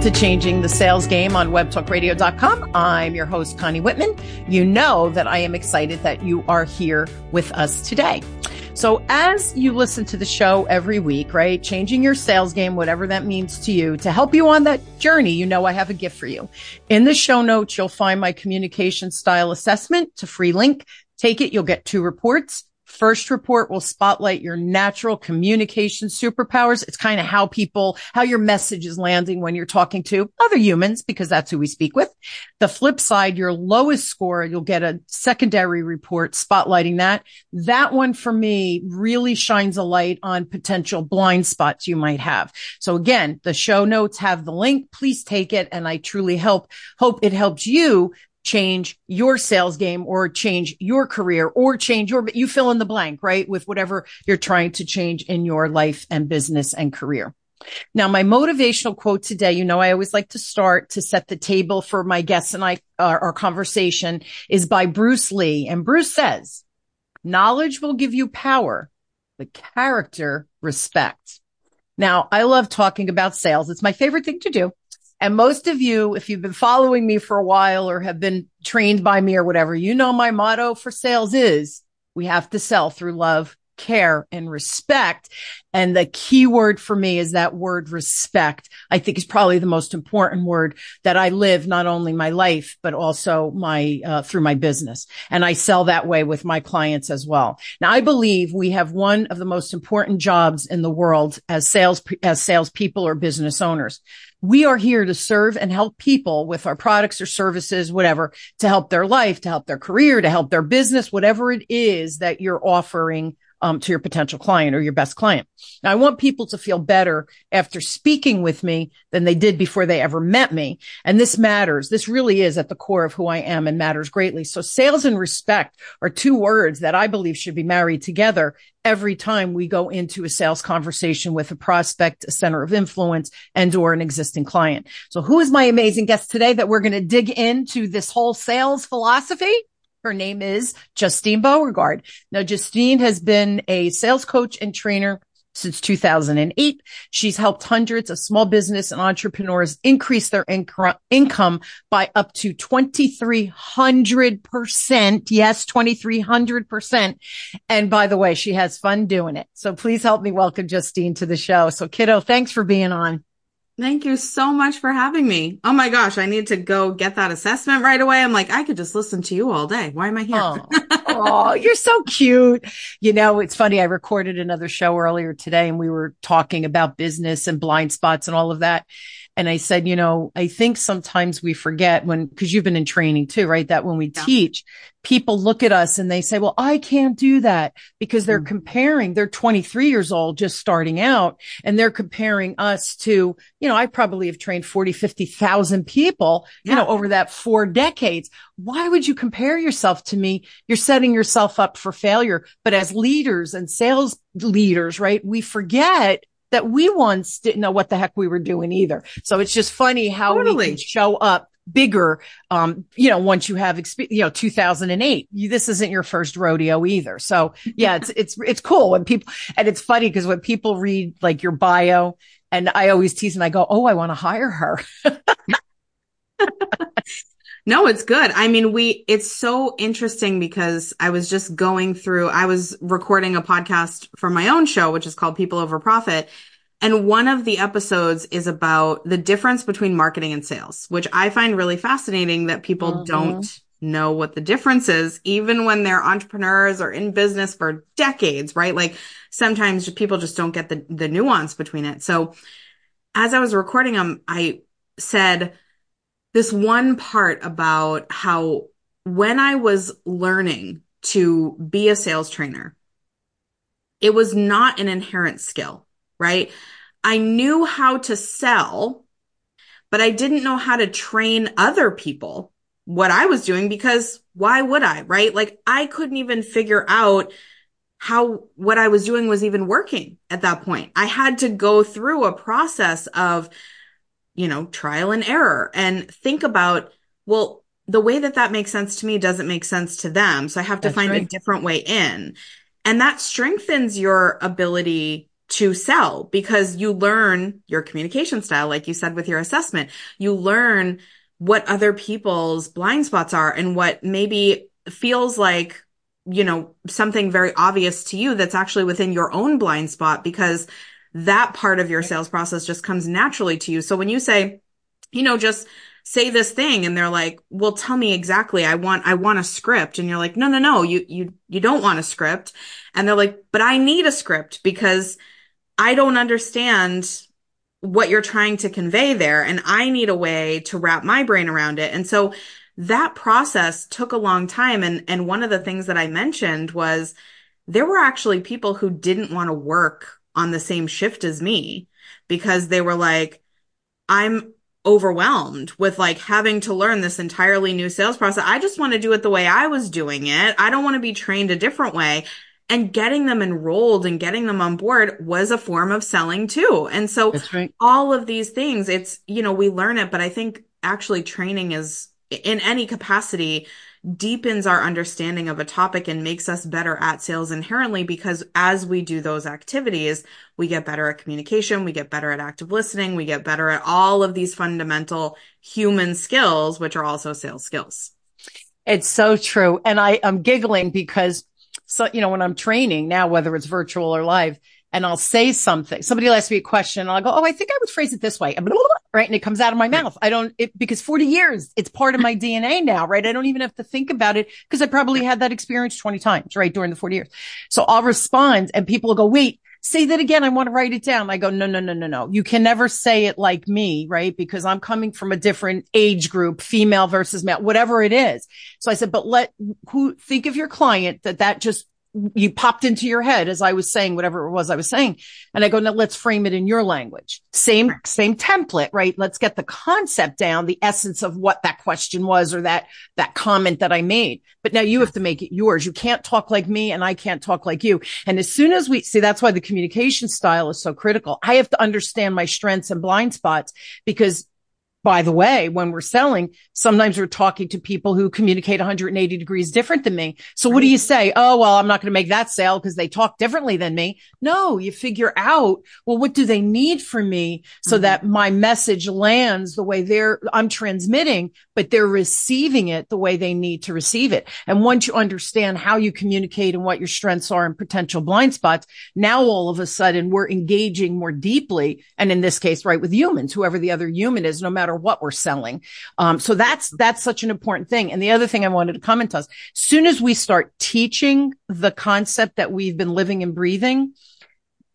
To Changing the Sales Game on webtalkradio.com. I'm your host, Connie Whitman. You know that I am excited that you are here with us today. So as you listen to the show every week, right? Changing your sales game, whatever that means to you to help you on that journey, you know, I have a gift for you. In the show notes, you'll find my communication style assessment to free link. Take it. You'll get two reports. First report will spotlight your natural communication superpowers. It's kind of how people, how your message is landing when you're talking to other humans, because that's who we speak with. The flip side, your lowest score, you'll get a secondary report spotlighting that. That one for me really shines a light on potential blind spots you might have. So again, the show notes have the link. Please take it. And I truly help, hope it helps you change your sales game or change your career or change your, you fill in the blank, right? With whatever you're trying to change in your life and business and career. Now, my motivational quote today, you know, I always like to start to set the table for my guests and I, our, our conversation is by Bruce Lee. And Bruce says, knowledge will give you power, but character respect. Now, I love talking about sales. It's my favorite thing to do. And most of you, if you've been following me for a while or have been trained by me or whatever, you know, my motto for sales is we have to sell through love, care and respect. And the key word for me is that word respect. I think is probably the most important word that I live, not only my life, but also my, uh, through my business. And I sell that way with my clients as well. Now I believe we have one of the most important jobs in the world as sales, as salespeople or business owners. We are here to serve and help people with our products or services, whatever, to help their life, to help their career, to help their business, whatever it is that you're offering um, to your potential client or your best client. Now, I want people to feel better after speaking with me than they did before they ever met me. And this matters. This really is at the core of who I am and matters greatly. So sales and respect are two words that I believe should be married together every time we go into a sales conversation with a prospect, a center of influence and or an existing client. So who is my amazing guest today that we're going to dig into this whole sales philosophy? Her name is Justine Beauregard. Now, Justine has been a sales coach and trainer since 2008. She's helped hundreds of small business and entrepreneurs increase their inc- income by up to 2300%. Yes, 2300%. And by the way, she has fun doing it. So please help me welcome Justine to the show. So kiddo, thanks for being on. Thank you so much for having me. Oh my gosh, I need to go get that assessment right away. I'm like, I could just listen to you all day. Why am I here? Oh, oh, you're so cute. You know, it's funny. I recorded another show earlier today and we were talking about business and blind spots and all of that. And I said, you know, I think sometimes we forget when, cause you've been in training too, right? That when we yeah. teach, people look at us and they say, well, I can't do that because they're mm-hmm. comparing, they're 23 years old, just starting out and they're comparing us to, you know, I probably have trained 40, 50,000 people, yeah. you know, over that four decades. Why would you compare yourself to me? You're setting yourself up for failure. But as leaders and sales leaders, right? We forget that we once didn't know what the heck we were doing either. So it's just funny how totally. we can show up bigger. Um, you know, once you have, exp- you know, 2008, you, this isn't your first rodeo either. So yeah, it's, it's, it's cool when people, and it's funny because when people read like your bio and I always tease and I go, Oh, I want to hire her. No, it's good. I mean, we, it's so interesting because I was just going through, I was recording a podcast for my own show, which is called People Over Profit. And one of the episodes is about the difference between marketing and sales, which I find really fascinating that people mm-hmm. don't know what the difference is, even when they're entrepreneurs or in business for decades, right? Like sometimes people just don't get the, the nuance between it. So as I was recording them, I said, this one part about how when I was learning to be a sales trainer, it was not an inherent skill, right? I knew how to sell, but I didn't know how to train other people what I was doing because why would I, right? Like I couldn't even figure out how what I was doing was even working at that point. I had to go through a process of you know, trial and error and think about, well, the way that that makes sense to me doesn't make sense to them. So I have to That's find right. a different way in. And that strengthens your ability to sell because you learn your communication style, like you said with your assessment. You learn what other people's blind spots are and what maybe feels like, you know, something very obvious to you that's actually within your own blind spot because that part of your sales process just comes naturally to you. So when you say, you know, just say this thing and they're like, well, tell me exactly. I want, I want a script. And you're like, no, no, no, you, you, you don't want a script. And they're like, but I need a script because I don't understand what you're trying to convey there. And I need a way to wrap my brain around it. And so that process took a long time. And, and one of the things that I mentioned was there were actually people who didn't want to work on the same shift as me because they were like, I'm overwhelmed with like having to learn this entirely new sales process. I just want to do it the way I was doing it. I don't want to be trained a different way. And getting them enrolled and getting them on board was a form of selling too. And so right. all of these things, it's, you know, we learn it, but I think actually training is in any capacity deepens our understanding of a topic and makes us better at sales inherently because as we do those activities, we get better at communication, we get better at active listening, we get better at all of these fundamental human skills, which are also sales skills. It's so true. And I am giggling because so, you know, when I'm training now, whether it's virtual or live, and I'll say something. Somebody will ask me a question and I'll go, Oh, I think I would phrase it this way. Right. And it comes out of my hmm. mouth. I don't, it, because 40 years, it's part of my DNA now, right? I don't even have to think about it because I probably had that experience 20 times, right? During the 40 years. So I'll respond and people will go, wait, say that again. I want to write it down. I go, no, no, no, no, no. You can never say it like me, right? Because I'm coming from a different age group, female versus male, whatever it is. So I said, but let who think of your client that that just you popped into your head as I was saying whatever it was I was saying. And I go, now let's frame it in your language. Same, same template, right? Let's get the concept down, the essence of what that question was or that, that comment that I made. But now you have to make it yours. You can't talk like me and I can't talk like you. And as soon as we see, that's why the communication style is so critical. I have to understand my strengths and blind spots because by the way, when we're selling, sometimes we're talking to people who communicate 180 degrees different than me. So what do you say? Oh, well, I'm not going to make that sale because they talk differently than me. No, you figure out, well, what do they need from me so mm-hmm. that my message lands the way they're, I'm transmitting, but they're receiving it the way they need to receive it. And once you understand how you communicate and what your strengths are and potential blind spots, now all of a sudden we're engaging more deeply. And in this case, right with humans, whoever the other human is, no matter matter what we're selling. Um, so that's, that's such an important thing. And the other thing I wanted to comment on, as soon as we start teaching the concept that we've been living and breathing,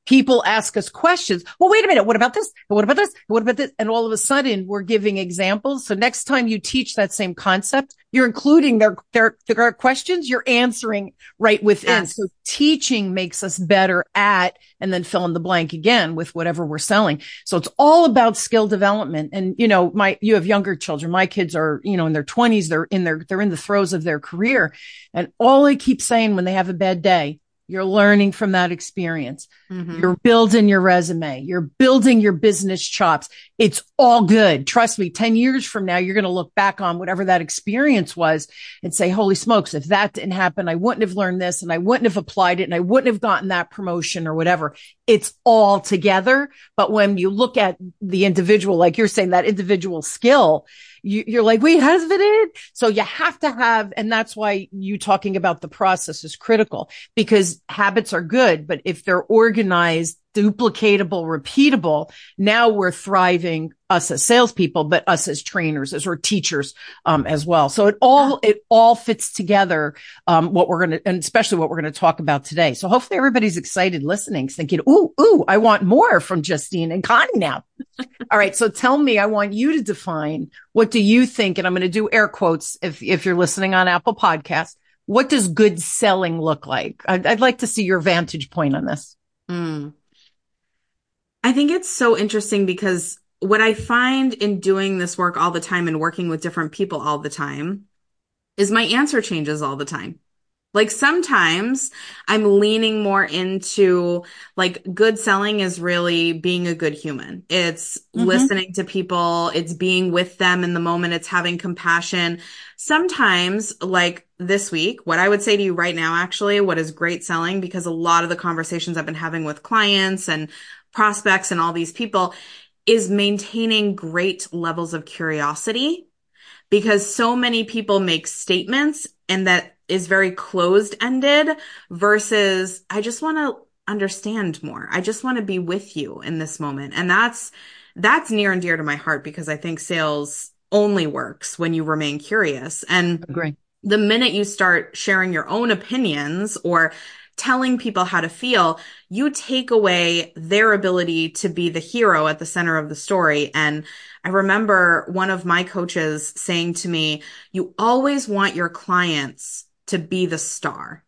people ask us questions. Well, wait a minute. What about this? What about this? What about this? And all of a sudden we're giving examples. So next time you teach that same concept, you're including their, their, their questions. You're answering right within. Yes. So teaching makes us better at and then fill in the blank again with whatever we're selling. So it's all about skill development. And, you know, my, you have younger children. My kids are, you know, in their twenties. They're in their, they're in the throes of their career. And all they keep saying when they have a bad day, you're learning from that experience. Mm-hmm. You're building your resume. You're building your business chops. It's all good. Trust me, 10 years from now, you're going to look back on whatever that experience was and say, holy smokes, if that didn't happen, I wouldn't have learned this and I wouldn't have applied it and I wouldn't have gotten that promotion or whatever. It's all together. But when you look at the individual, like you're saying, that individual skill, you, are like, wait, how it in? So you have to have, and that's why you talking about the process is critical because habits are good, but if they're organized, duplicatable, repeatable, now we're thriving us as salespeople, but us as trainers, as or teachers, um, as well. So it all, it all fits together, um, what we're going to, and especially what we're going to talk about today. So hopefully everybody's excited listening, thinking, Ooh, ooh, I want more from Justine and Connie now. all right. So tell me, I want you to define what do you think? And I'm going to do air quotes if, if you're listening on Apple podcast. What does good selling look like? I'd, I'd like to see your vantage point on this. Mm. I think it's so interesting because what I find in doing this work all the time and working with different people all the time is my answer changes all the time. Like sometimes I'm leaning more into like good selling is really being a good human. It's mm-hmm. listening to people. It's being with them in the moment. It's having compassion. Sometimes like this week, what I would say to you right now, actually, what is great selling, because a lot of the conversations I've been having with clients and prospects and all these people is maintaining great levels of curiosity because so many people make statements and that is very closed ended versus I just want to understand more. I just want to be with you in this moment. And that's, that's near and dear to my heart because I think sales only works when you remain curious. And Agree. the minute you start sharing your own opinions or telling people how to feel, you take away their ability to be the hero at the center of the story. And I remember one of my coaches saying to me, you always want your clients to be the star.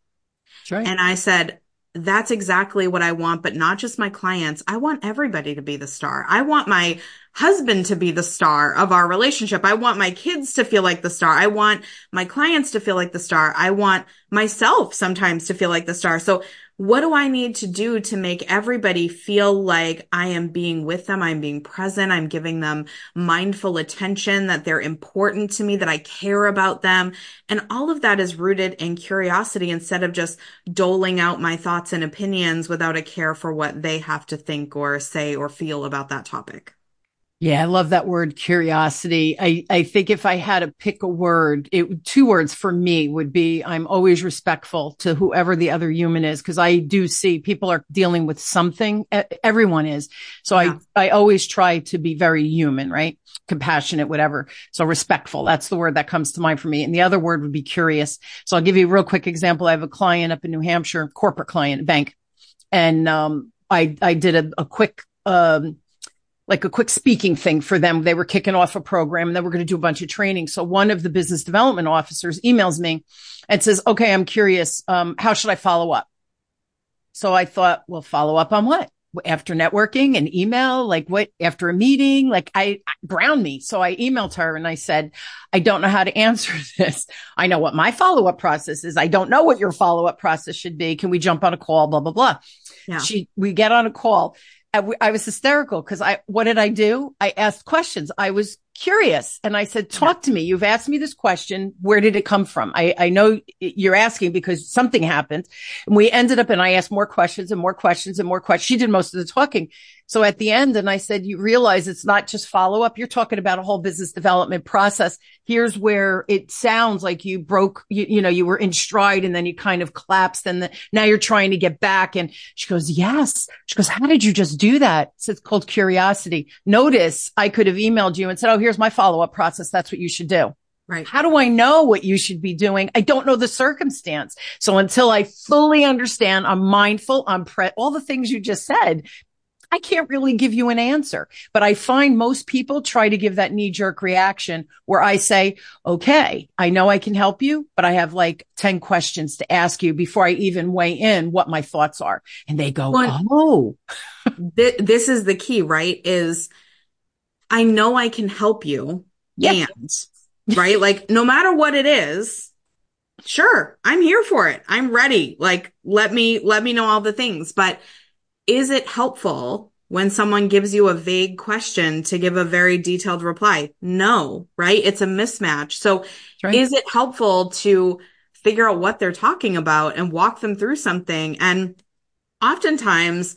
Right. And I said, that's exactly what I want, but not just my clients. I want everybody to be the star. I want my husband to be the star of our relationship. I want my kids to feel like the star. I want my clients to feel like the star. I want myself sometimes to feel like the star. So what do I need to do to make everybody feel like I am being with them? I'm being present. I'm giving them mindful attention, that they're important to me, that I care about them. And all of that is rooted in curiosity instead of just doling out my thoughts and opinions without a care for what they have to think or say or feel about that topic. Yeah, I love that word curiosity. I, I think if I had to pick a word, it two words for me would be I'm always respectful to whoever the other human is because I do see people are dealing with something. Everyone is. So yeah. I, I always try to be very human, right? Compassionate, whatever. So respectful. That's the word that comes to mind for me. And the other word would be curious. So I'll give you a real quick example. I have a client up in New Hampshire, corporate client, bank. And, um, I, I did a, a quick, um, like a quick speaking thing for them. They were kicking off a program and then we're going to do a bunch of training. So one of the business development officers emails me and says, okay, I'm curious. Um, how should I follow up? So I thought, well, follow up on what? After networking and email, like what after a meeting, like I ground me. So I emailed her and I said, I don't know how to answer this. I know what my follow up process is. I don't know what your follow up process should be. Can we jump on a call? Blah, blah, blah. Yeah. She, we get on a call I, was hysterical because I, what did I do? I asked questions. I was curious and I said, talk to me. You've asked me this question. Where did it come from? I, I know you're asking because something happened and we ended up and I asked more questions and more questions and more questions. She did most of the talking. So at the end, and I said, you realize it's not just follow up. You're talking about a whole business development process. Here's where it sounds like you broke, you, you know, you were in stride and then you kind of collapsed and the, now you're trying to get back. And she goes, yes. She goes, how did you just do that? So it's called curiosity. Notice I could have emailed you and said, Oh, here's my follow up process. That's what you should do. Right. How do I know what you should be doing? I don't know the circumstance. So until I fully understand, I'm mindful, I'm pre- all the things you just said, I can't really give you an answer, but I find most people try to give that knee jerk reaction where I say, okay, I know I can help you, but I have like 10 questions to ask you before I even weigh in what my thoughts are. And they go, well, oh, th- this is the key, right? Is I know I can help you. Yeah. And right. like no matter what it is, sure, I'm here for it. I'm ready. Like let me, let me know all the things, but is it helpful when someone gives you a vague question to give a very detailed reply? No, right? It's a mismatch. So right. is it helpful to figure out what they're talking about and walk them through something? And oftentimes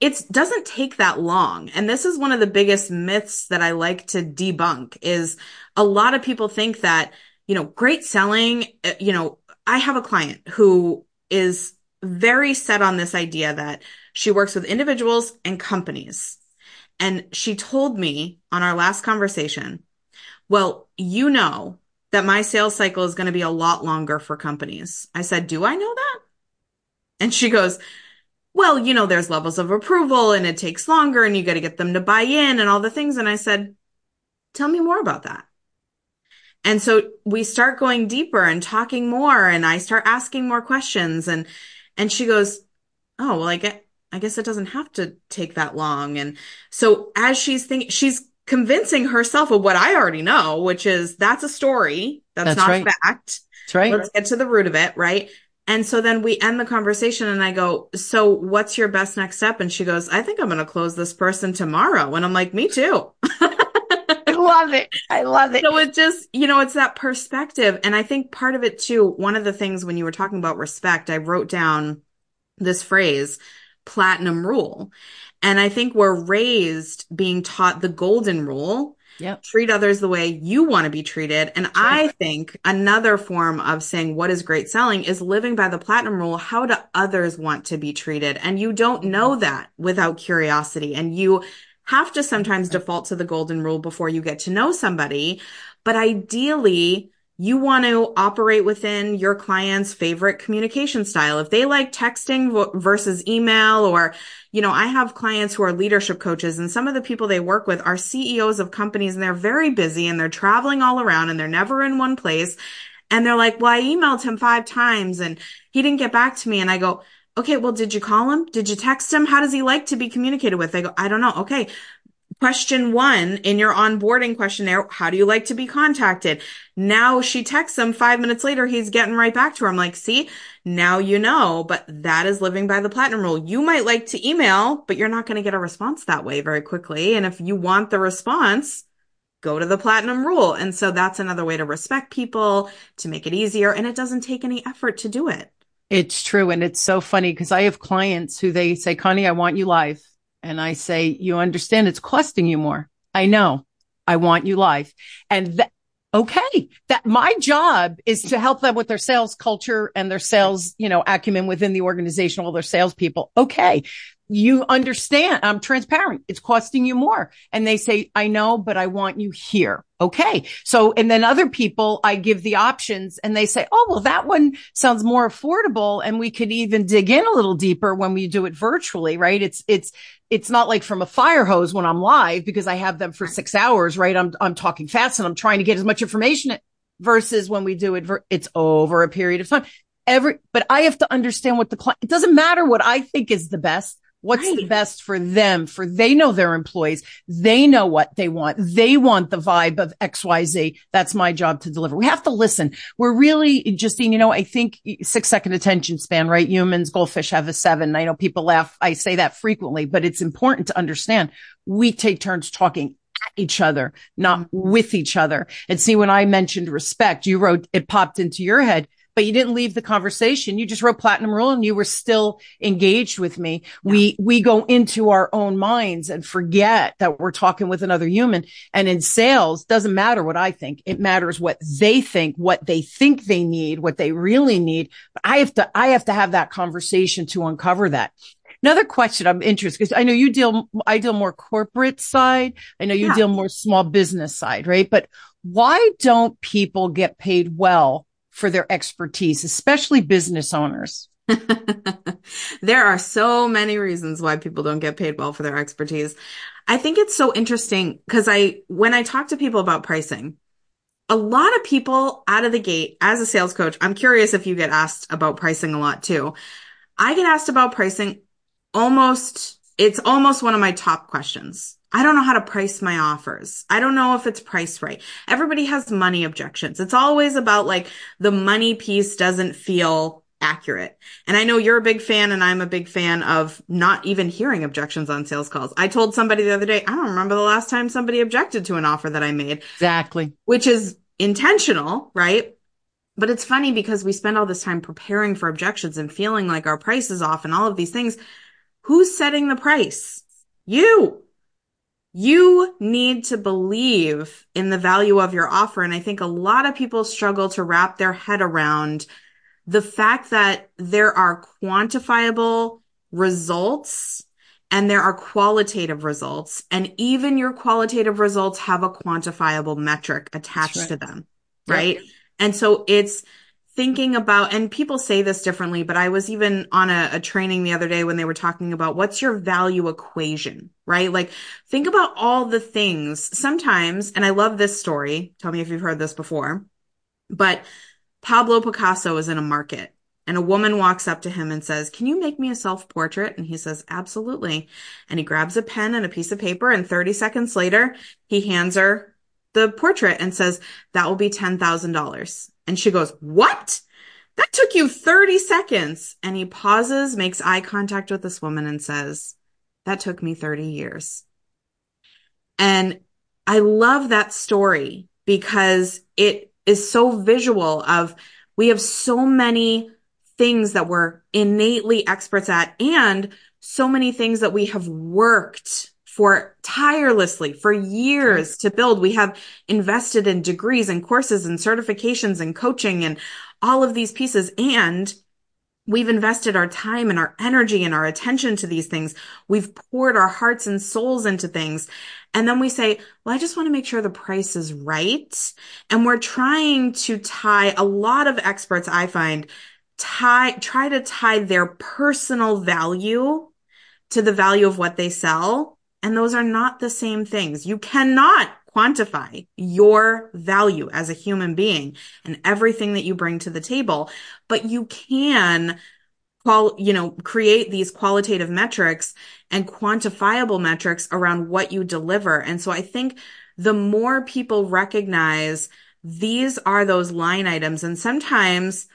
it doesn't take that long. And this is one of the biggest myths that I like to debunk is a lot of people think that, you know, great selling, uh, you know, I have a client who is very set on this idea that she works with individuals and companies. And she told me on our last conversation, well, you know that my sales cycle is going to be a lot longer for companies. I said, do I know that? And she goes, well, you know, there's levels of approval and it takes longer and you got to get them to buy in and all the things. And I said, tell me more about that. And so we start going deeper and talking more and I start asking more questions and, and she goes, Oh, well, I get, I guess it doesn't have to take that long. And so as she's thinking, she's convincing herself of what I already know, which is that's a story. That's, that's not right. fact. That's right. Let's get to the root of it. Right. And so then we end the conversation and I go, so what's your best next step? And she goes, I think I'm going to close this person tomorrow. And I'm like, me too. I love it. I love it. So it just, you know, it's that perspective. And I think part of it too, one of the things when you were talking about respect, I wrote down this phrase, platinum rule. And I think we're raised being taught the golden rule. Yep. Treat others the way you want to be treated. And I think another form of saying what is great selling is living by the platinum rule. How do others want to be treated? And you don't know mm-hmm. that without curiosity. And you have to sometimes mm-hmm. default to the golden rule before you get to know somebody. But ideally, you want to operate within your client's favorite communication style. If they like texting versus email or, you know, I have clients who are leadership coaches and some of the people they work with are CEOs of companies and they're very busy and they're traveling all around and they're never in one place. And they're like, well, I emailed him five times and he didn't get back to me. And I go, okay, well, did you call him? Did you text him? How does he like to be communicated with? They go, I don't know. Okay. Question one in your onboarding questionnaire, how do you like to be contacted? Now she texts him five minutes later, he's getting right back to her. I'm like, see, now you know, but that is living by the platinum rule. You might like to email, but you're not going to get a response that way very quickly. And if you want the response, go to the platinum rule. And so that's another way to respect people, to make it easier. And it doesn't take any effort to do it. It's true. And it's so funny because I have clients who they say, Connie, I want you live. And I say, you understand it's costing you more. I know. I want you live. And okay, that my job is to help them with their sales culture and their sales, you know, acumen within the organization, all their salespeople. Okay you understand I'm transparent. It's costing you more. And they say, I know, but I want you here. Okay. So, and then other people, I give the options and they say, Oh, well, that one sounds more affordable. And we could even dig in a little deeper when we do it virtually, right? It's, it's, it's not like from a fire hose when I'm live because I have them for six hours, right? I'm, I'm talking fast and I'm trying to get as much information versus when we do it, it's over a period of time. Every, but I have to understand what the client, it doesn't matter what I think is the best. What's right. the best for them? For they know their employees. They know what they want. They want the vibe of XYZ. That's my job to deliver. We have to listen. We're really, Justine, you know, I think six second attention span, right? Humans, goldfish have a seven. I know people laugh. I say that frequently, but it's important to understand we take turns talking at each other, not mm-hmm. with each other. And see, when I mentioned respect, you wrote, it popped into your head but you didn't leave the conversation. You just wrote platinum rule and you were still engaged with me. Yeah. We, we go into our own minds and forget that we're talking with another human. And in sales, doesn't matter what I think. It matters what they think, what they think they need, what they really need. But I have to, I have to have that conversation to uncover that. Another question I'm interested because I know you deal, I deal more corporate side. I know you yeah. deal more small business side, right? But why don't people get paid well for their expertise, especially business owners? there are so many reasons why people don't get paid well for their expertise. I think it's so interesting because I, when I talk to people about pricing, a lot of people out of the gate as a sales coach, I'm curious if you get asked about pricing a lot too. I get asked about pricing almost, it's almost one of my top questions. I don't know how to price my offers. I don't know if it's priced right. Everybody has money objections. It's always about like the money piece doesn't feel accurate. And I know you're a big fan and I'm a big fan of not even hearing objections on sales calls. I told somebody the other day, I don't remember the last time somebody objected to an offer that I made. Exactly. Which is intentional, right? But it's funny because we spend all this time preparing for objections and feeling like our price is off and all of these things. Who's setting the price? You you need to believe in the value of your offer. And I think a lot of people struggle to wrap their head around the fact that there are quantifiable results and there are qualitative results. And even your qualitative results have a quantifiable metric attached right. to them. Right. Yep. And so it's, thinking about, and people say this differently, but I was even on a, a, training the other day when they were talking about what's your value equation, right? Like think about all the things sometimes, and I love this story. Tell me if you've heard this before, but Pablo Picasso is in a market and a woman walks up to him and says, can you make me a self portrait? And he says, absolutely. And he grabs a pen and a piece of paper and 30 seconds later, he hands her the portrait and says, that will be $10,000. And she goes, what? That took you 30 seconds. And he pauses, makes eye contact with this woman and says, that took me 30 years. And I love that story because it is so visual of we have so many things that we're innately experts at and so many things that we have worked for tirelessly for years to build. We have invested in degrees and courses and certifications and coaching and all of these pieces. And we've invested our time and our energy and our attention to these things. We've poured our hearts and souls into things. And then we say, well, I just want to make sure the price is right. And we're trying to tie a lot of experts, I find, tie, try to tie their personal value to the value of what they sell. And those are not the same things. You cannot quantify your value as a human being and everything that you bring to the table, but you can qual, you know, create these qualitative metrics and quantifiable metrics around what you deliver. And so I think the more people recognize these are those line items and sometimes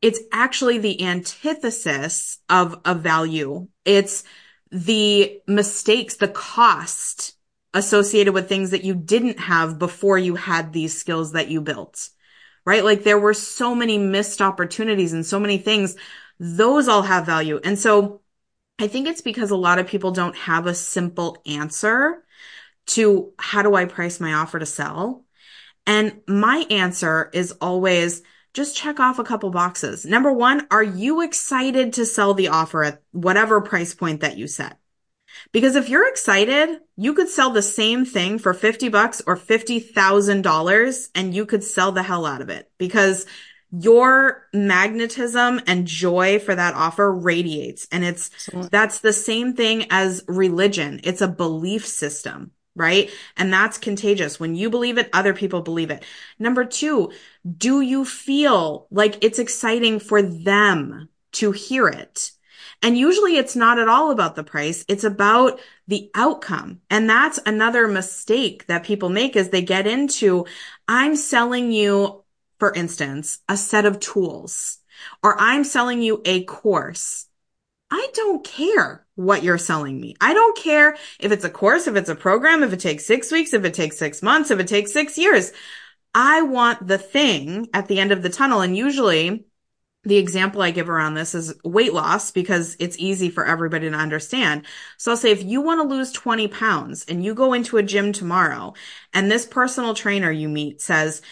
it's actually the antithesis of a value. It's the mistakes, the cost associated with things that you didn't have before you had these skills that you built, right? Like there were so many missed opportunities and so many things. Those all have value. And so I think it's because a lot of people don't have a simple answer to how do I price my offer to sell? And my answer is always just check off a couple boxes. Number one, are you excited to sell the offer at whatever price point that you set? Because if you're excited, you could sell the same thing for 50 bucks or $50,000 and you could sell the hell out of it because your magnetism and joy for that offer radiates. And it's, Absolutely. that's the same thing as religion. It's a belief system, right? And that's contagious. When you believe it, other people believe it. Number two, do you feel like it's exciting for them to hear it? And usually it's not at all about the price. It's about the outcome. And that's another mistake that people make is they get into, I'm selling you, for instance, a set of tools or I'm selling you a course. I don't care what you're selling me. I don't care if it's a course, if it's a program, if it takes six weeks, if it takes six months, if it takes six years. I want the thing at the end of the tunnel. And usually the example I give around this is weight loss because it's easy for everybody to understand. So I'll say if you want to lose 20 pounds and you go into a gym tomorrow and this personal trainer you meet says,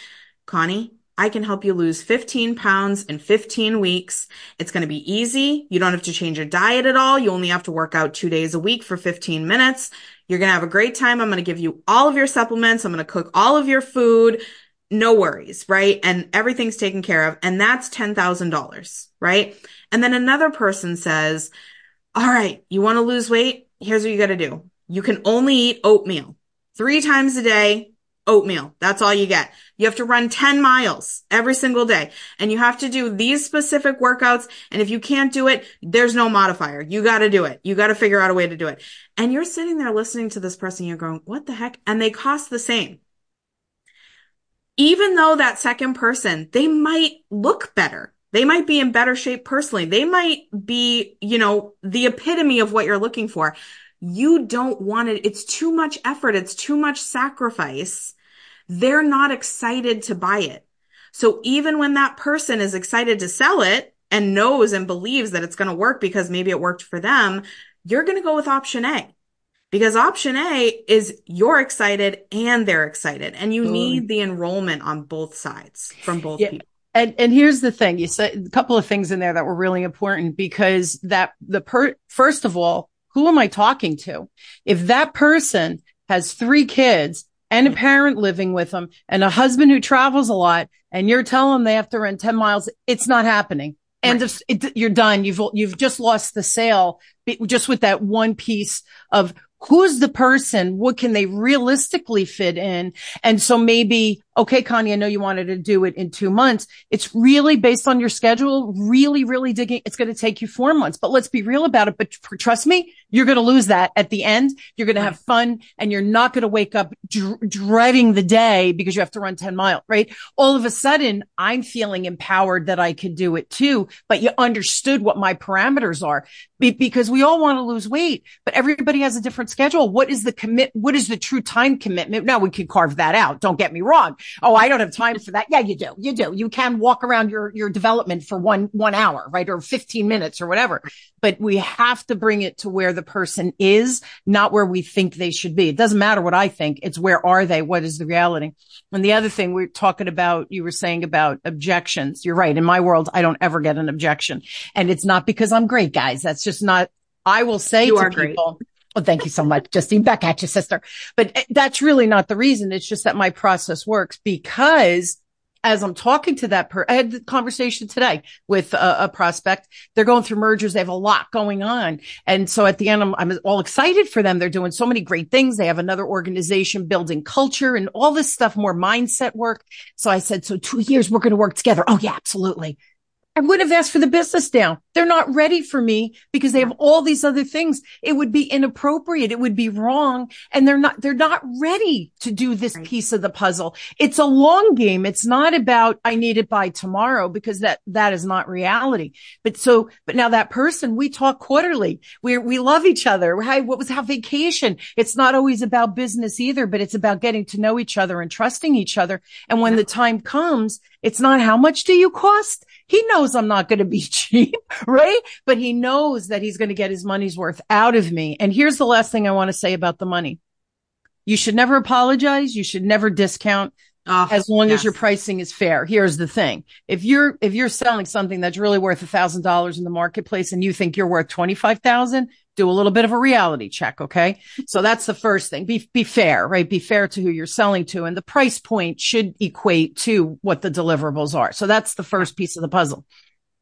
Connie, I can help you lose 15 pounds in 15 weeks. It's going to be easy. You don't have to change your diet at all. You only have to work out two days a week for 15 minutes. You're going to have a great time. I'm going to give you all of your supplements. I'm going to cook all of your food no worries, right? And everything's taken care of. And that's $10,000, right? And then another person says, all right, you want to lose weight? Here's what you got to do. You can only eat oatmeal three times a day. Oatmeal. That's all you get. You have to run 10 miles every single day and you have to do these specific workouts. And if you can't do it, there's no modifier. You got to do it. You got to figure out a way to do it. And you're sitting there listening to this person. You're going, what the heck? And they cost the same even though that second person, they might look better. They might be in better shape personally. They might be, you know, the epitome of what you're looking for. You don't want it. It's too much effort. It's too much sacrifice. They're not excited to buy it. So even when that person is excited to sell it and knows and believes that it's going to work because maybe it worked for them, you're going to go with option A because option A is you're excited and they're excited and you need the enrollment on both sides from both yeah. people. And, and here's the thing. You said a couple of things in there that were really important because that the per, first of all, who am I talking to? If that person has three kids and a parent living with them and a husband who travels a lot and you're telling them they have to run 10 miles, it's not happening. And right. it, you're done. You've, you've just lost the sale just with that one piece of who's the person? What can they realistically fit in? And so maybe okay, Connie, I know you wanted to do it in two months. It's really based on your schedule, really, really digging. It's going to take you four months, but let's be real about it. But trust me, you're going to lose that at the end. You're going to have fun and you're not going to wake up dr- dreading the day because you have to run 10 miles, right? All of a sudden I'm feeling empowered that I could do it too, but you understood what my parameters are Be- because we all want to lose weight, but everybody has a different schedule. What is the commit? What is the true time commitment? Now we can carve that out. Don't get me wrong. Oh, I don't have time for that. Yeah, you do. You do. You can walk around your, your development for one, one hour, right? Or 15 minutes or whatever, but we have to bring it to where the person is, not where we think they should be. It doesn't matter what I think. It's where are they? What is the reality? And the other thing we're talking about, you were saying about objections. You're right. In my world, I don't ever get an objection and it's not because I'm great, guys. That's just not, I will say you to people, great. Oh, thank you so much, Justine. Back at you, sister. But eh, that's really not the reason. It's just that my process works because as I'm talking to that per, I had the conversation today with a, a, prospect. They're going through mergers. They have a lot going on. And so at the end, I'm, I'm all excited for them. They're doing so many great things. They have another organization building culture and all this stuff, more mindset work. So I said, so two years, we're going to work together. Oh yeah, absolutely. I would have asked for the business now. They're not ready for me because they have all these other things. It would be inappropriate. It would be wrong. And they're not, they're not ready to do this right. piece of the puzzle. It's a long game. It's not about, I need it by tomorrow because that, that is not reality. But so, but now that person, we talk quarterly. We, we love each other. Hey, what was our vacation? It's not always about business either, but it's about getting to know each other and trusting each other. And when yeah. the time comes, it's not how much do you cost? He knows I'm not going to be cheap, right? But he knows that he's going to get his money's worth out of me. And here's the last thing I want to say about the money. You should never apologize. You should never discount. Oh, as long yes. as your pricing is fair. Here's the thing. If you're, if you're selling something that's really worth a thousand dollars in the marketplace and you think you're worth 25,000, do a little bit of a reality check. Okay. So that's the first thing. Be, be fair, right? Be fair to who you're selling to and the price point should equate to what the deliverables are. So that's the first piece of the puzzle.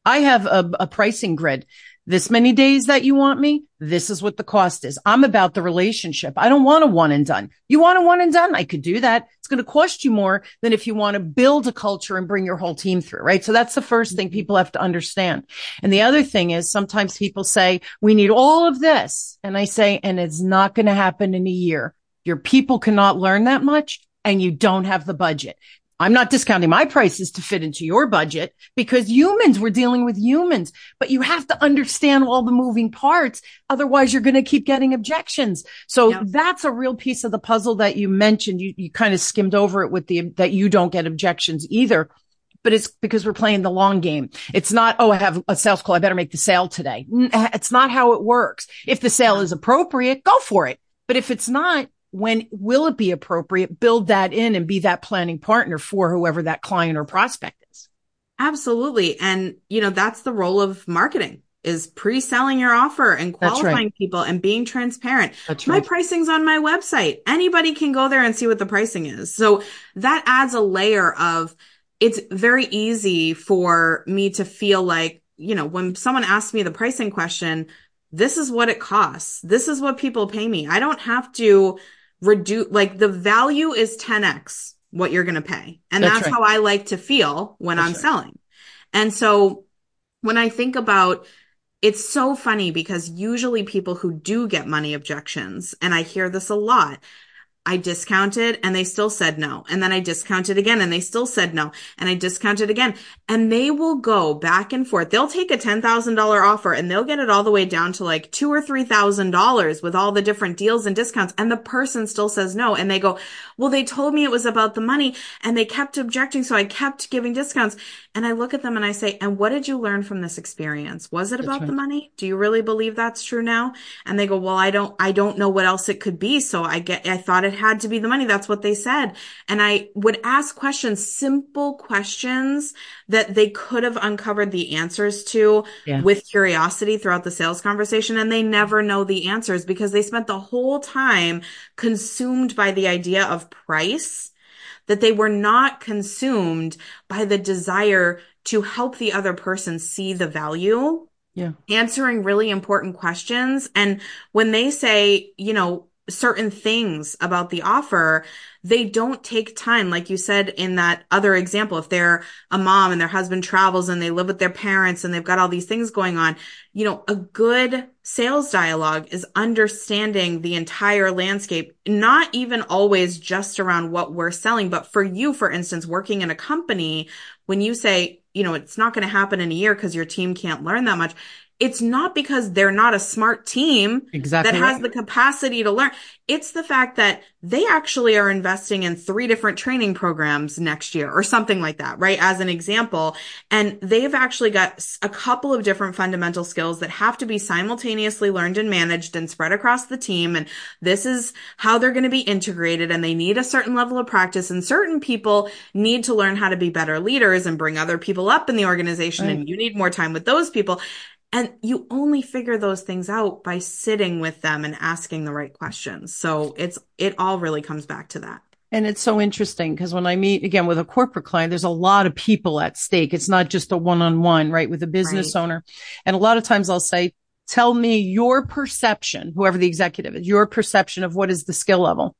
I have a, a pricing grid this many days that you want me, this is what the cost is. I'm about the relationship. I don't want a one and done. You want a one and done? I could do that. It's going to cost you more than if you want to build a culture and bring your whole team through, right? So that's the first thing mm-hmm. people have to understand. And the other thing is sometimes people say, we need all of this. And I say, and it's not going to happen in a year. Your people cannot learn that much and you don't have the budget. I'm not discounting my prices to fit into your budget because humans, we're dealing with humans, but you have to understand all the moving parts. Otherwise you're going to keep getting objections. So yeah. that's a real piece of the puzzle that you mentioned. You, you kind of skimmed over it with the, that you don't get objections either but it's because we're playing the long game. It's not, oh, I have a sales call. I better make the sale today. It's not how it works. If the sale is appropriate, go for it. But if it's not, when will it be appropriate? Build that in and be that planning partner for whoever that client or prospect is. Absolutely. And, you know, that's the role of marketing is pre-selling your offer and qualifying right. people and being transparent. That's my right. pricing's on my website. Anybody can go there and see what the pricing is. So that adds a layer of it's very easy for me to feel like, you know, when someone asks me the pricing question, this is what it costs. This is what people pay me. I don't have to reduce, like the value is 10x what you're going to pay. And that's, that's right. how I like to feel when that's I'm right. selling. And so when I think about it's so funny because usually people who do get money objections, and I hear this a lot, I discounted and they still said no. And then I discounted again and they still said no. And I discounted again. And they will go back and forth. They'll take a $10,000 offer and they'll get it all the way down to like two or $3,000 with all the different deals and discounts. And the person still says no. And they go, well, they told me it was about the money and they kept objecting. So I kept giving discounts. And I look at them and I say, and what did you learn from this experience? Was it about right. the money? Do you really believe that's true now? And they go, well, I don't, I don't know what else it could be. So I get, I thought it had to be the money. That's what they said. And I would ask questions, simple questions that they could have uncovered the answers to yeah. with curiosity throughout the sales conversation. And they never know the answers because they spent the whole time consumed by the idea of price that they were not consumed by the desire to help the other person see the value. Yeah. Answering really important questions. And when they say, you know, certain things about the offer, they don't take time. Like you said in that other example, if they're a mom and their husband travels and they live with their parents and they've got all these things going on, you know, a good sales dialogue is understanding the entire landscape, not even always just around what we're selling, but for you, for instance, working in a company, when you say, you know, it's not going to happen in a year because your team can't learn that much it's not because they're not a smart team exactly that has the capacity to learn. It's the fact that they actually are investing in three different training programs next year or something like that, right? As an example. And they've actually got a couple of different fundamental skills that have to be simultaneously learned and managed and spread across the team. And this is how they're going to be integrated and they need a certain level of practice and certain people need to learn how to be better leaders and bring other people up in the organization. Right. And you need more time with those people. And you only figure those things out by sitting with them and asking the right questions. So it's, it all really comes back to that. And it's so interesting because when I meet again with a corporate client, there's a lot of people at stake. It's not just a one on one, right? With a business right. owner. And a lot of times I'll say, tell me your perception, whoever the executive is, your perception of what is the skill level.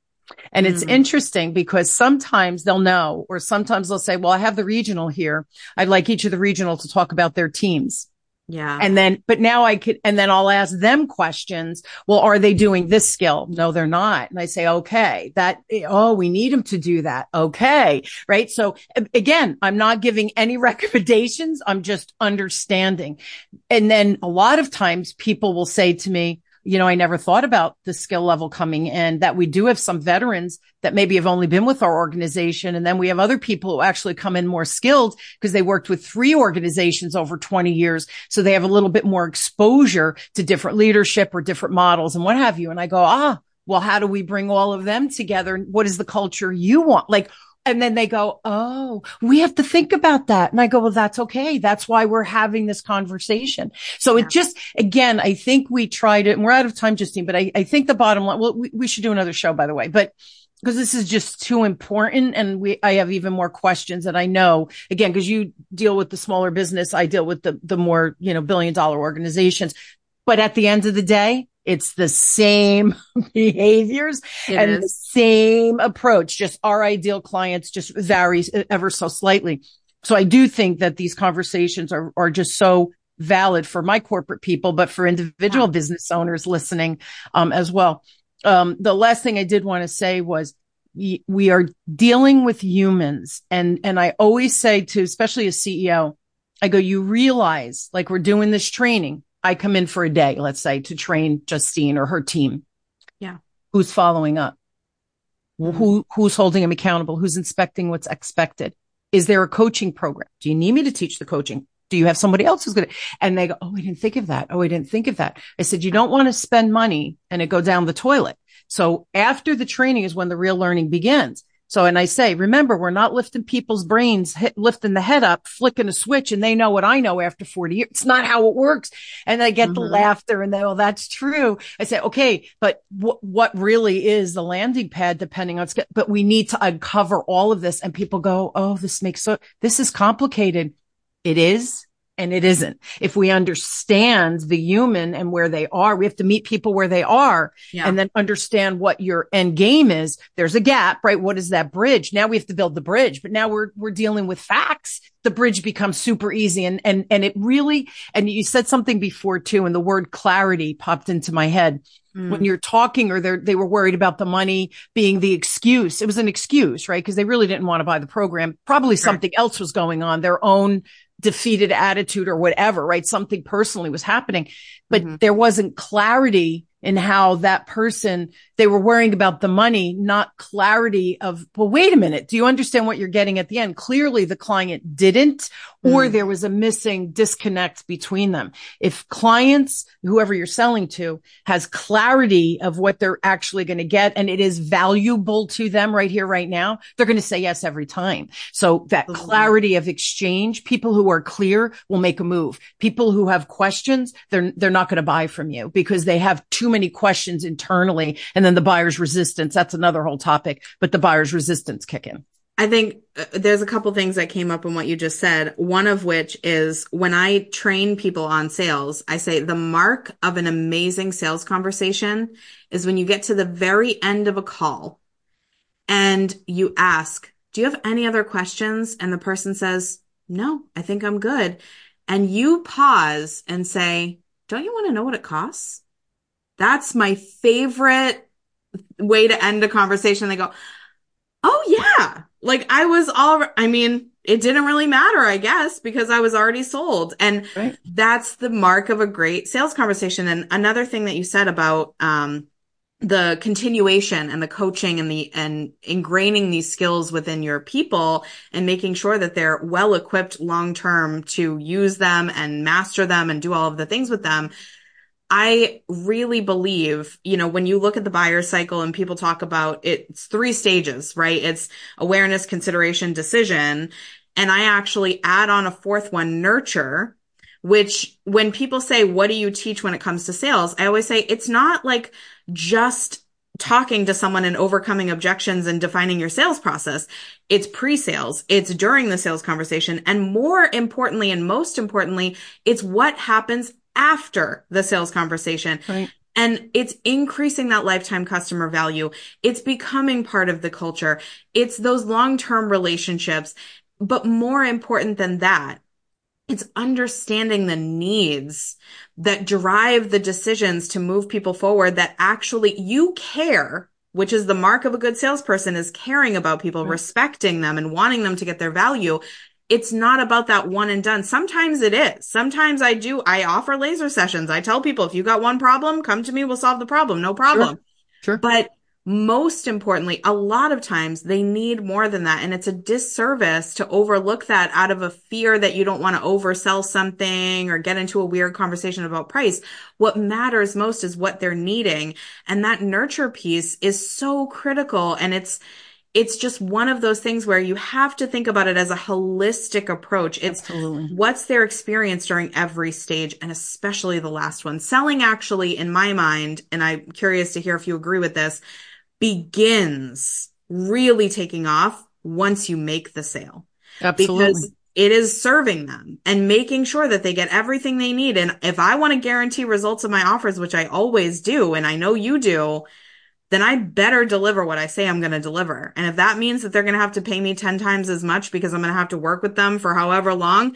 And it's mm. interesting because sometimes they'll know, or sometimes they'll say, well, I have the regional here. I'd like each of the regional to talk about their teams. Yeah. And then, but now I could, and then I'll ask them questions. Well, are they doing this skill? No, they're not. And I say, okay, that, oh, we need them to do that. Okay. Right. So again, I'm not giving any recommendations. I'm just understanding. And then a lot of times people will say to me, you know, I never thought about the skill level coming in that we do have some veterans that maybe have only been with our organization. And then we have other people who actually come in more skilled because they worked with three organizations over 20 years. So they have a little bit more exposure to different leadership or different models and what have you. And I go, ah, well, how do we bring all of them together? What is the culture you want? Like, and then they go, Oh, we have to think about that. And I go, well, that's okay. That's why we're having this conversation. So yeah. it just, again, I think we tried it and we're out of time, Justine, but I, I think the bottom line, well, we, we should do another show, by the way, but because this is just too important and we I have even more questions that I know again because you deal with the smaller business I deal with the the more you know billion dollar organizations but at the end of the day it's the same behaviors it and is. the same approach. Just our ideal clients just varies ever so slightly. So I do think that these conversations are, are just so valid for my corporate people, but for individual business owners listening, um, as well. Um, the last thing I did want to say was we are dealing with humans and, and I always say to, especially a CEO, I go, you realize like we're doing this training I come in for a day, let's say, to train Justine or her team. Yeah. Who's following up? Mm-hmm. Who, who's holding them accountable? Who's inspecting what's expected? Is there a coaching program? Do you need me to teach the coaching? Do you have somebody else who's going to? And they go, Oh, I didn't think of that. Oh, I didn't think of that. I said, you don't want to spend money and it go down the toilet. So after the training is when the real learning begins. So, and I say, remember, we're not lifting people's brains, hit, lifting the head up, flicking a switch, and they know what I know after 40 years. It's not how it works. And I get mm-hmm. the laughter and they, well, that's true. I say, okay, but w- what really is the landing pad, depending on, but we need to uncover all of this. And people go, oh, this makes so, this is complicated. It is and it isn't. If we understand the human and where they are, we have to meet people where they are yeah. and then understand what your end game is. There's a gap, right? What is that bridge? Now we have to build the bridge, but now we're, we're dealing with facts. The bridge becomes super easy and, and, and it really, and you said something before too, and the word clarity popped into my head. Mm. When you're talking or they they were worried about the money being the excuse. It was an excuse, right? Because they really didn't want to buy the program. Probably something else was going on, their own defeated attitude or whatever, right? Something personally was happening, but mm-hmm. there wasn't clarity in how that person, they were worrying about the money, not clarity of, well, wait a minute. Do you understand what you're getting at the end? Clearly the client didn't, or mm. there was a missing disconnect between them. If clients, whoever you're selling to has clarity of what they're actually going to get and it is valuable to them right here, right now, they're going to say yes every time. So that mm-hmm. clarity of exchange, people who are clear will make a move. People who have questions, they're, they're not going to buy from you because they have too many questions internally. And then the buyer's resistance, that's another whole topic, but the buyer's resistance kick in. I think uh, there's a couple things that came up in what you just said. One of which is when I train people on sales, I say the mark of an amazing sales conversation is when you get to the very end of a call and you ask, do you have any other questions? And the person says, no, I think I'm good. And you pause and say, don't you want to know what it costs? That's my favorite way to end a conversation. They go, oh yeah. Like I was all, I mean, it didn't really matter, I guess, because I was already sold. And right. that's the mark of a great sales conversation. And another thing that you said about, um, the continuation and the coaching and the and ingraining these skills within your people and making sure that they're well equipped long term to use them and master them and do all of the things with them I really believe, you know, when you look at the buyer cycle and people talk about it, it's three stages, right? It's awareness, consideration, decision. And I actually add on a fourth one, nurture, which when people say, what do you teach when it comes to sales? I always say it's not like just talking to someone and overcoming objections and defining your sales process. It's pre-sales. It's during the sales conversation. And more importantly, and most importantly, it's what happens after the sales conversation. Right. And it's increasing that lifetime customer value. It's becoming part of the culture. It's those long-term relationships. But more important than that, it's understanding the needs that drive the decisions to move people forward that actually you care, which is the mark of a good salesperson is caring about people, respecting them and wanting them to get their value it's not about that one and done. Sometimes it is. Sometimes I do, I offer laser sessions. I tell people, if you got one problem, come to me, we'll solve the problem. No problem. Sure. sure. But most importantly, a lot of times they need more than that. And it's a disservice to overlook that out of a fear that you don't want to oversell something or get into a weird conversation about price. What matters most is what they're needing. And that nurture piece is so critical. And it's, it's just one of those things where you have to think about it as a holistic approach. It's Absolutely. what's their experience during every stage and especially the last one. Selling actually, in my mind, and I'm curious to hear if you agree with this, begins really taking off once you make the sale. Absolutely. Because it is serving them and making sure that they get everything they need. And if I want to guarantee results of my offers, which I always do, and I know you do, then I better deliver what I say I'm going to deliver. And if that means that they're going to have to pay me 10 times as much because I'm going to have to work with them for however long,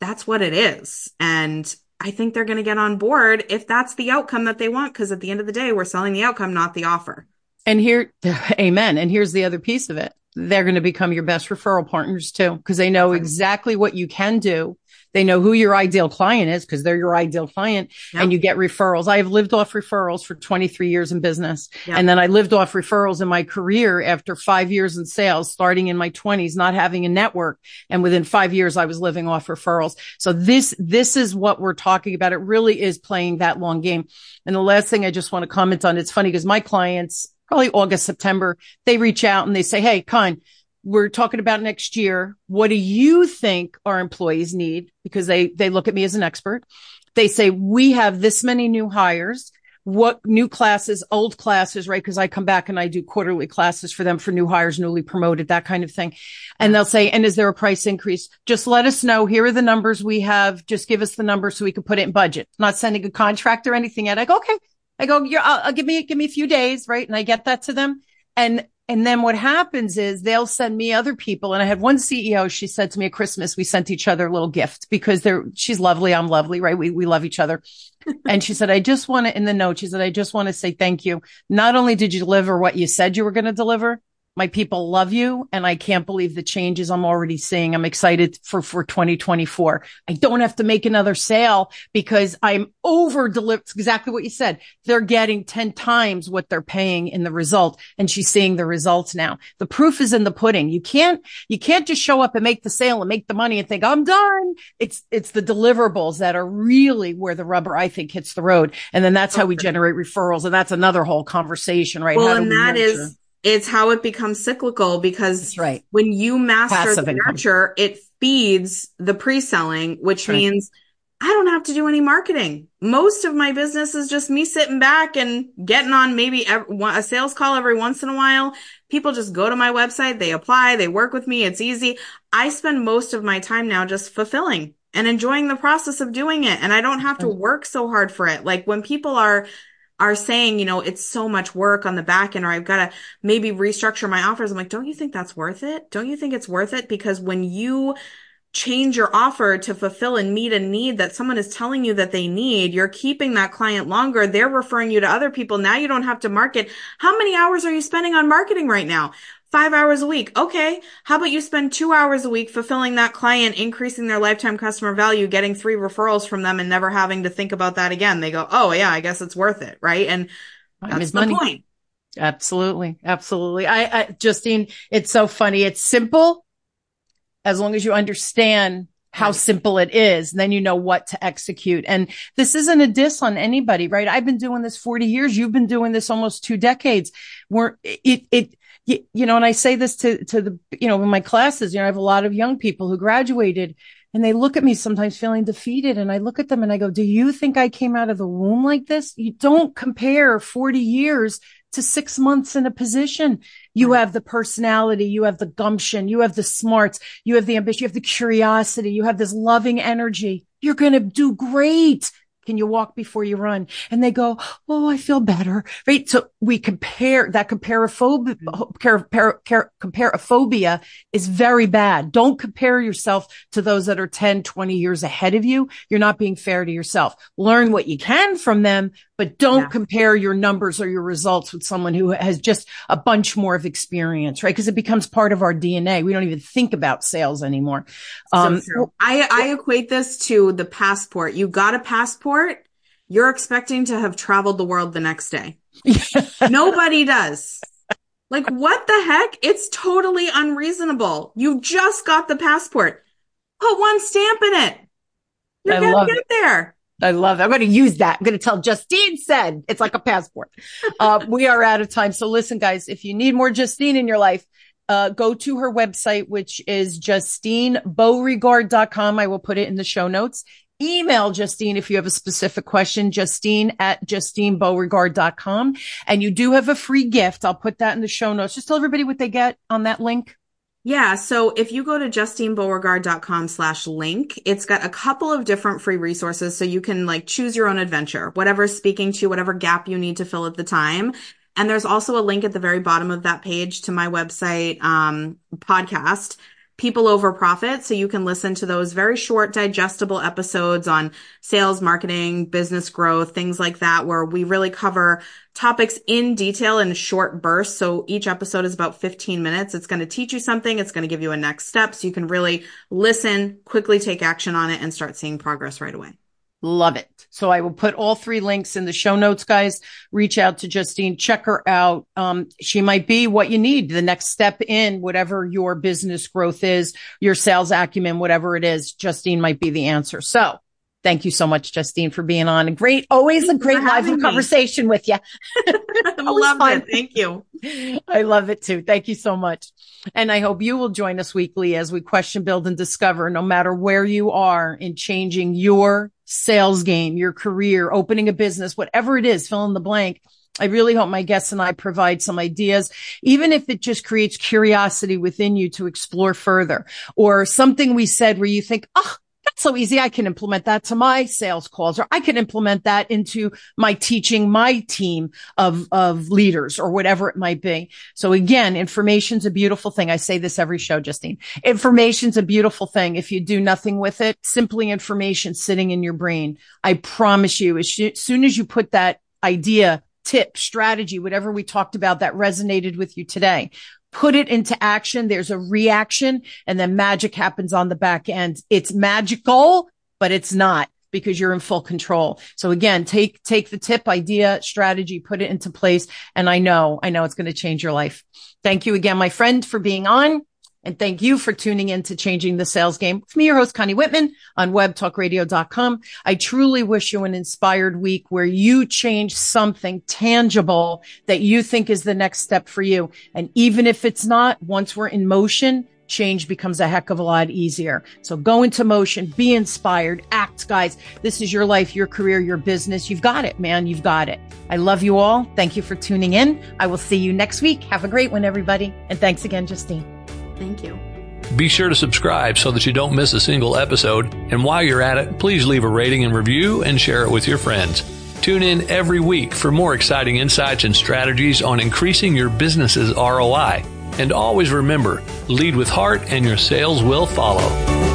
that's what it is. And I think they're going to get on board if that's the outcome that they want. Cause at the end of the day, we're selling the outcome, not the offer. And here, amen. And here's the other piece of it. They're going to become your best referral partners too, because they know exactly what you can do they know who your ideal client is because they're your ideal client and you get referrals. I have lived off referrals for 23 years in business. And then I lived off referrals in my career after five years in sales, starting in my twenties, not having a network. And within five years, I was living off referrals. So this, this is what we're talking about. It really is playing that long game. And the last thing I just want to comment on, it's funny because my clients, probably August, September, they reach out and they say, Hey, Con, we're talking about next year. What do you think our employees need? Because they, they look at me as an expert. They say, we have this many new hires. What new classes, old classes, right? Cause I come back and I do quarterly classes for them for new hires, newly promoted, that kind of thing. And they'll say, and is there a price increase? Just let us know. Here are the numbers we have. Just give us the number so we can put it in budget. not sending a contract or anything yet. I go, okay. I go, you're, I'll, I'll give me, give me a few days, right? And I get that to them. And and then what happens is they'll send me other people. And I had one CEO, she said to me at Christmas, we sent each other a little gift because they're, she's lovely. I'm lovely, right? We, we love each other. and she said, I just want to, in the note, she said, I just want to say thank you. Not only did you deliver what you said you were going to deliver, my people love you and I can't believe the changes I'm already seeing. I'm excited for, for 2024. I don't have to make another sale because I'm over delivered. Exactly what you said. They're getting 10 times what they're paying in the result. And she's seeing the results now. The proof is in the pudding. You can't, you can't just show up and make the sale and make the money and think I'm done. It's, it's the deliverables that are really where the rubber, I think, hits the road. And then that's how we generate referrals. And that's another whole conversation, right? Well, and that nurture? is it's how it becomes cyclical because That's right. when you master Passive the nurture, income. it feeds the pre-selling, which right. means I don't have to do any marketing. Most of my business is just me sitting back and getting on maybe a sales call every once in a while. People just go to my website, they apply, they work with me. It's easy. I spend most of my time now just fulfilling and enjoying the process of doing it. And I don't have to work so hard for it. Like when people are, are saying, you know, it's so much work on the back end, or I've got to maybe restructure my offers. I'm like, don't you think that's worth it? Don't you think it's worth it? Because when you change your offer to fulfill and meet a need that someone is telling you that they need. You're keeping that client longer. They're referring you to other people. Now you don't have to market. How many hours are you spending on marketing right now? Five hours a week. Okay. How about you spend two hours a week fulfilling that client, increasing their lifetime customer value, getting three referrals from them and never having to think about that again. They go, Oh yeah, I guess it's worth it. Right. And that's the money. point. Absolutely. Absolutely. I, I, Justine, it's so funny. It's simple as long as you understand how right. simple it is, then you know what to execute. And this isn't a diss on anybody, right? I've been doing this 40 years. You've been doing this almost two decades. We're, it, it, you, you know, and I say this to, to the, you know, in my classes, you know, I have a lot of young people who graduated and they look at me sometimes feeling defeated. And I look at them and I go, do you think I came out of the womb like this? You don't compare 40 years to six months in a position. You have the personality, you have the gumption, you have the smarts, you have the ambition, you have the curiosity, you have this loving energy. You're going to do great. Can you walk before you run? And they go, Oh, I feel better. Right. So we compare that comparaphobia, mm-hmm. comparaphobia is very bad. Don't compare yourself to those that are 10, 20 years ahead of you. You're not being fair to yourself. Learn what you can from them, but don't yeah. compare your numbers or your results with someone who has just a bunch more of experience, right? Because it becomes part of our DNA. We don't even think about sales anymore. Um, so I, I equate this to the passport. You got a passport. You're expecting to have traveled the world the next day. Nobody does. Like, what the heck? It's totally unreasonable. You just got the passport. Put one stamp in it. You're going to get there. I love that. I'm going to use that. I'm going to tell Justine said it's like a passport. uh, we are out of time. So listen, guys, if you need more Justine in your life, uh, go to her website, which is justinebeauregard.com. I will put it in the show notes. Email Justine if you have a specific question, Justine at justinebeauregard.com. And you do have a free gift. I'll put that in the show notes. Just tell everybody what they get on that link. Yeah. So if you go to justinebeauregard.com slash link, it's got a couple of different free resources. So you can like choose your own adventure, whatever's speaking to you, whatever gap you need to fill at the time. And there's also a link at the very bottom of that page to my website, um, podcast People Over Profit. So you can listen to those very short, digestible episodes on sales, marketing, business growth, things like that, where we really cover topics in detail in short bursts. So each episode is about 15 minutes. It's going to teach you something. It's going to give you a next step. So you can really listen, quickly take action on it and start seeing progress right away. Love it. So I will put all three links in the show notes, guys. Reach out to Justine, check her out. Um, she might be what you need, the next step in whatever your business growth is, your sales acumen, whatever it is. Justine might be the answer. So thank you so much, Justine, for being on. A great, always a great lively conversation with you. I love it. Thank you. I love it too. Thank you so much. And I hope you will join us weekly as we question, build and discover no matter where you are in changing your sales game, your career, opening a business, whatever it is, fill in the blank. I really hope my guests and I provide some ideas, even if it just creates curiosity within you to explore further or something we said where you think, oh, so easy. I can implement that to my sales calls or I can implement that into my teaching my team of, of leaders or whatever it might be. So again, information's a beautiful thing. I say this every show, Justine. Information's a beautiful thing. If you do nothing with it, simply information sitting in your brain. I promise you, as soon as you put that idea tip, strategy, whatever we talked about that resonated with you today put it into action. There's a reaction and then magic happens on the back end. It's magical, but it's not because you're in full control. So again, take, take the tip idea strategy, put it into place. And I know, I know it's going to change your life. Thank you again, my friend, for being on. And thank you for tuning in to Changing the Sales Game with me, your host, Connie Whitman on webtalkradio.com. I truly wish you an inspired week where you change something tangible that you think is the next step for you. And even if it's not, once we're in motion, change becomes a heck of a lot easier. So go into motion, be inspired, act, guys. This is your life, your career, your business. You've got it, man. You've got it. I love you all. Thank you for tuning in. I will see you next week. Have a great one, everybody. And thanks again, Justine. Thank you. Be sure to subscribe so that you don't miss a single episode. And while you're at it, please leave a rating and review and share it with your friends. Tune in every week for more exciting insights and strategies on increasing your business's ROI. And always remember, lead with heart and your sales will follow.